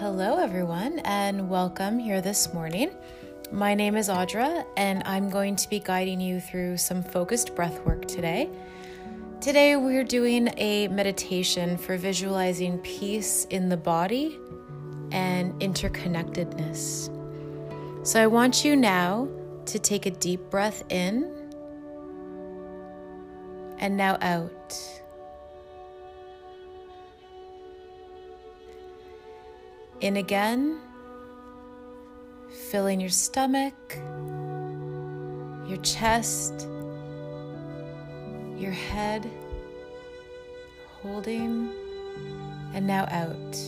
Hello, everyone, and welcome here this morning. My name is Audra, and I'm going to be guiding you through some focused breath work today. Today, we're doing a meditation for visualizing peace in the body and interconnectedness. So, I want you now to take a deep breath in and now out. In again, filling your stomach, your chest, your head, holding, and now out.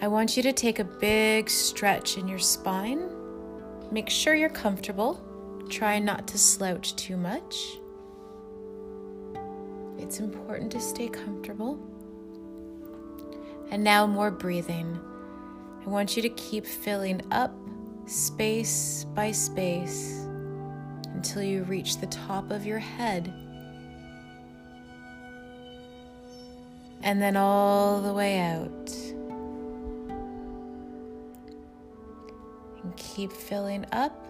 I want you to take a big stretch in your spine. Make sure you're comfortable. Try not to slouch too much. It's important to stay comfortable. And now, more breathing. I want you to keep filling up space by space until you reach the top of your head. And then all the way out. And keep filling up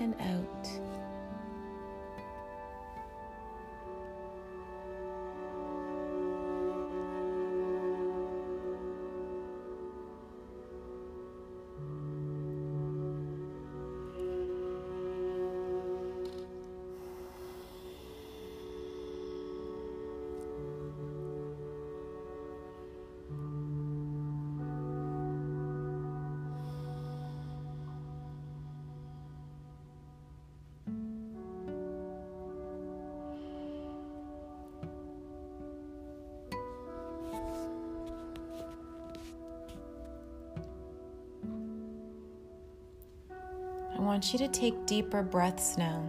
and out. Want you to take deeper breaths now,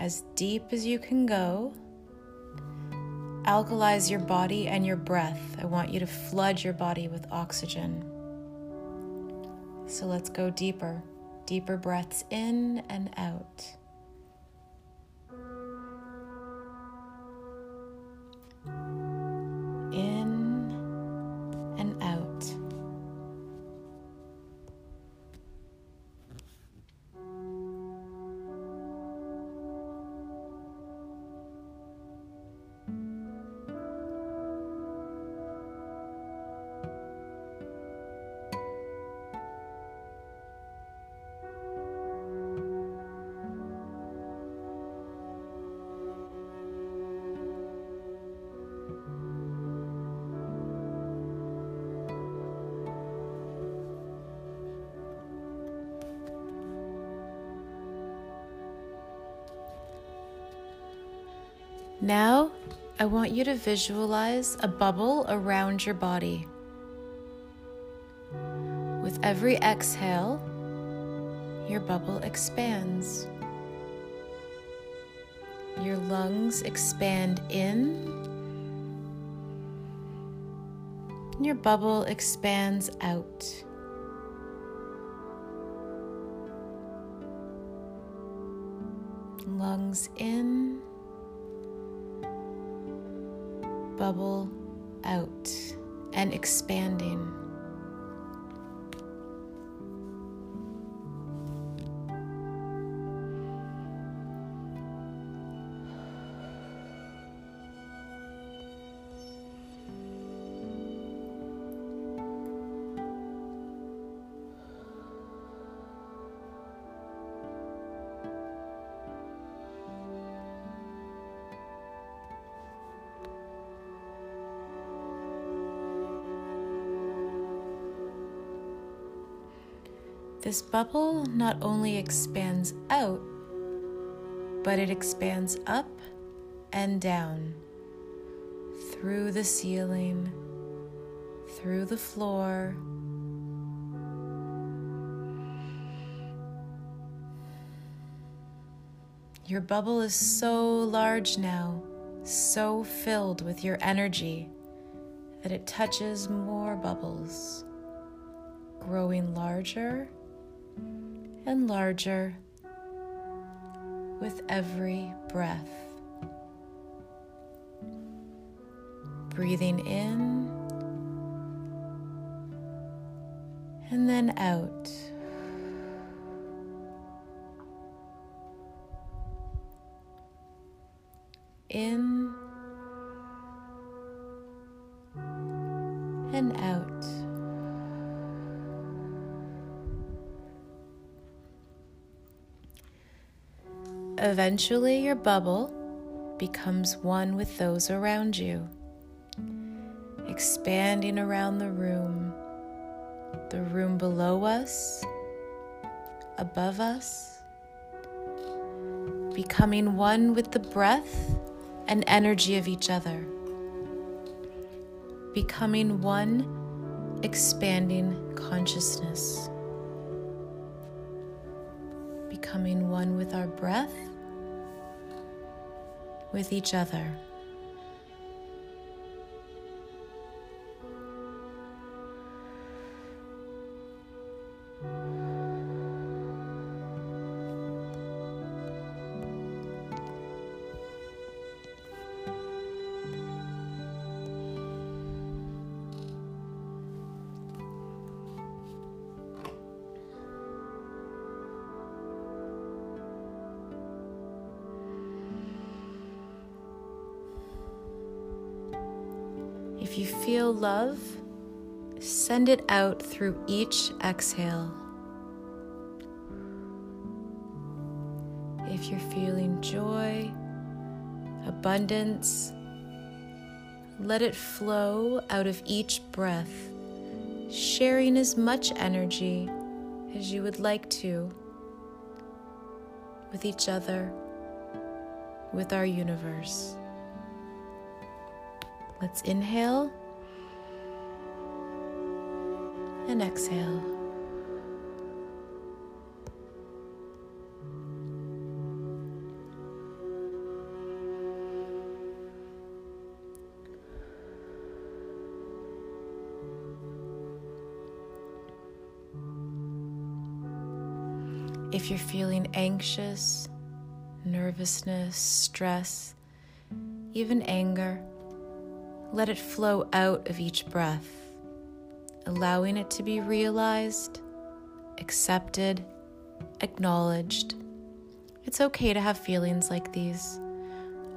as deep as you can go. Alkalize your body and your breath. I want you to flood your body with oxygen. So let's go deeper. Deeper breaths in and out. Now, I want you to visualize a bubble around your body. With every exhale, your bubble expands. Your lungs expand in, your bubble expands out. Lungs in bubble out and expanding. This bubble not only expands out, but it expands up and down through the ceiling, through the floor. Your bubble is so large now, so filled with your energy that it touches more bubbles, growing larger and larger with every breath. breathing in and then out. In and out. Eventually, your bubble becomes one with those around you, expanding around the room, the room below us, above us, becoming one with the breath and energy of each other, becoming one expanding consciousness becoming one with our breath, with each other. You feel love, send it out through each exhale. If you're feeling joy, abundance, let it flow out of each breath, sharing as much energy as you would like to with each other, with our universe. Let's inhale and exhale. If you're feeling anxious, nervousness, stress, even anger, let it flow out of each breath, allowing it to be realized, accepted, acknowledged. It's okay to have feelings like these.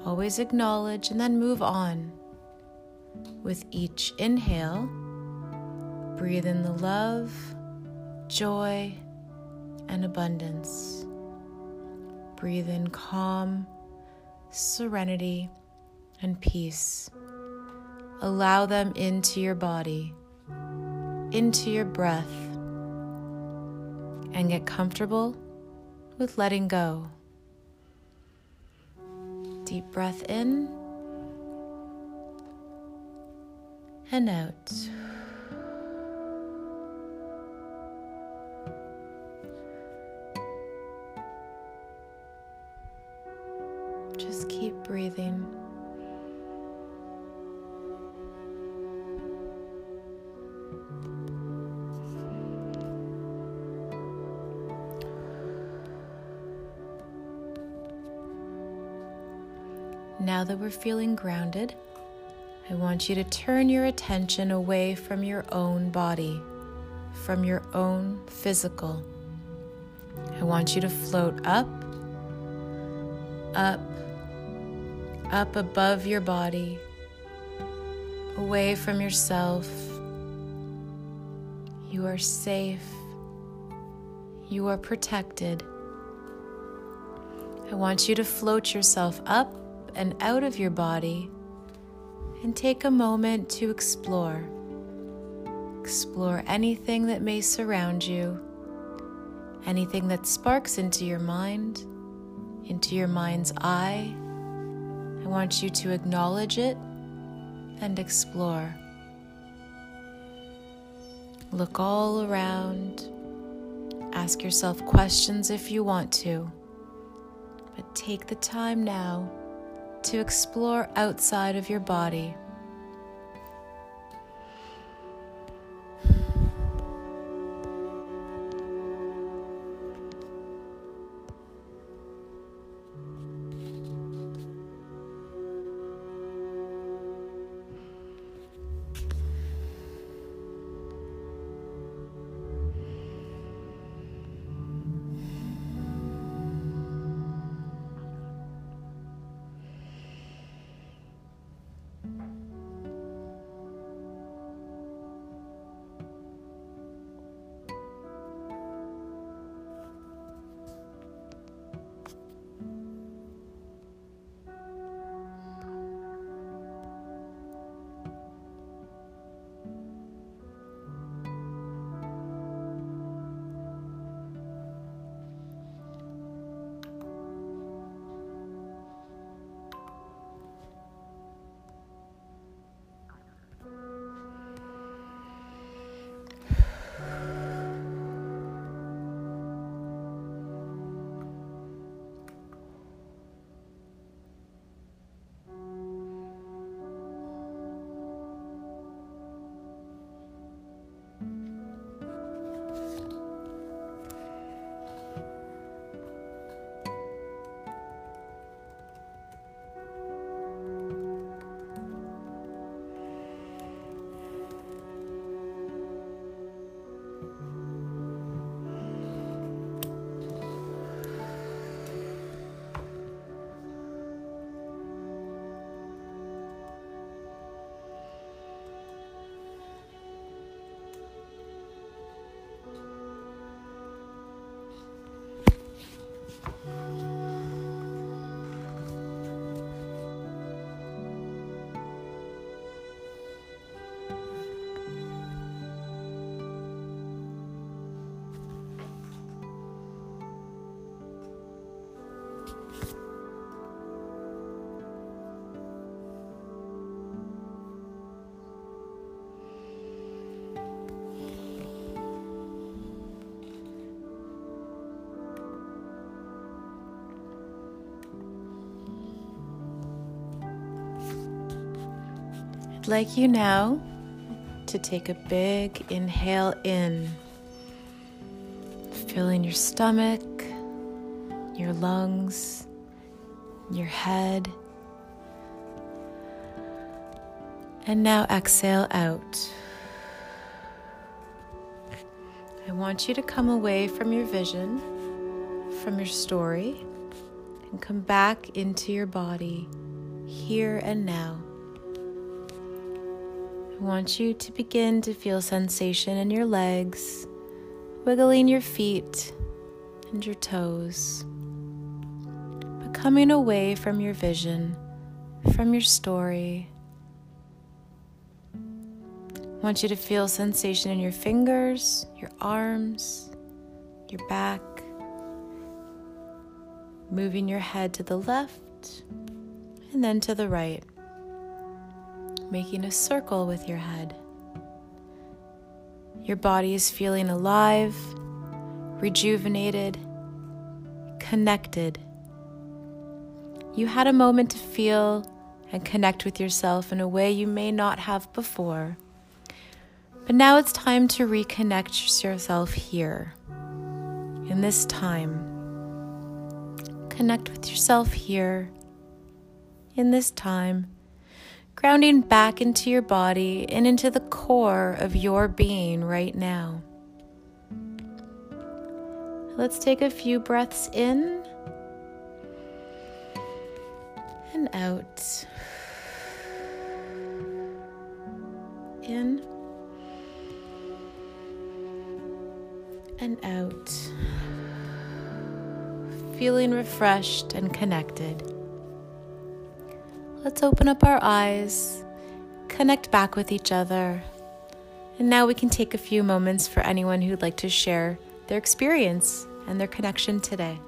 Always acknowledge and then move on. With each inhale, breathe in the love, joy, and abundance. Breathe in calm, serenity, and peace. Allow them into your body, into your breath, and get comfortable with letting go. Deep breath in and out. Just keep breathing. Now that we're feeling grounded, I want you to turn your attention away from your own body, from your own physical. I want you to float up, up, up above your body, away from yourself. You are safe. You are protected. I want you to float yourself and out of your body and take a moment to explore. Explore anything that may surround you, anything that sparks into your mind, into your mind's eye. I want you to acknowledge it and explore. Look all around. Ask yourself questions if you want to, but take the time now to explore outside of your body. I'd like you now to take a big inhale in, filling your stomach, your lungs, your head. And now exhale out. I want you to come away from your vision, from your story, and come back into your body here and now. I want you to begin to feel sensation in your legs, wiggling your feet and your toes. But coming away from your vision, from your story. I want you to feel sensation in your fingers, your arms, your back, moving your head to the left and then to the right making a circle with your head. Your body is feeling alive, rejuvenated, connected. You had a moment to feel and connect with yourself in a way you may not have before. But now it's time to reconnect yourself here, in this time. Connect with yourself here, in this time grounding back into your body and into the core of your being right now. Let's take a few breaths in and out. In and out. Feeling refreshed and connected. Let's open up our eyes, connect back with each other. And now we can take a few moments for anyone who'd like to share their experience and their connection today.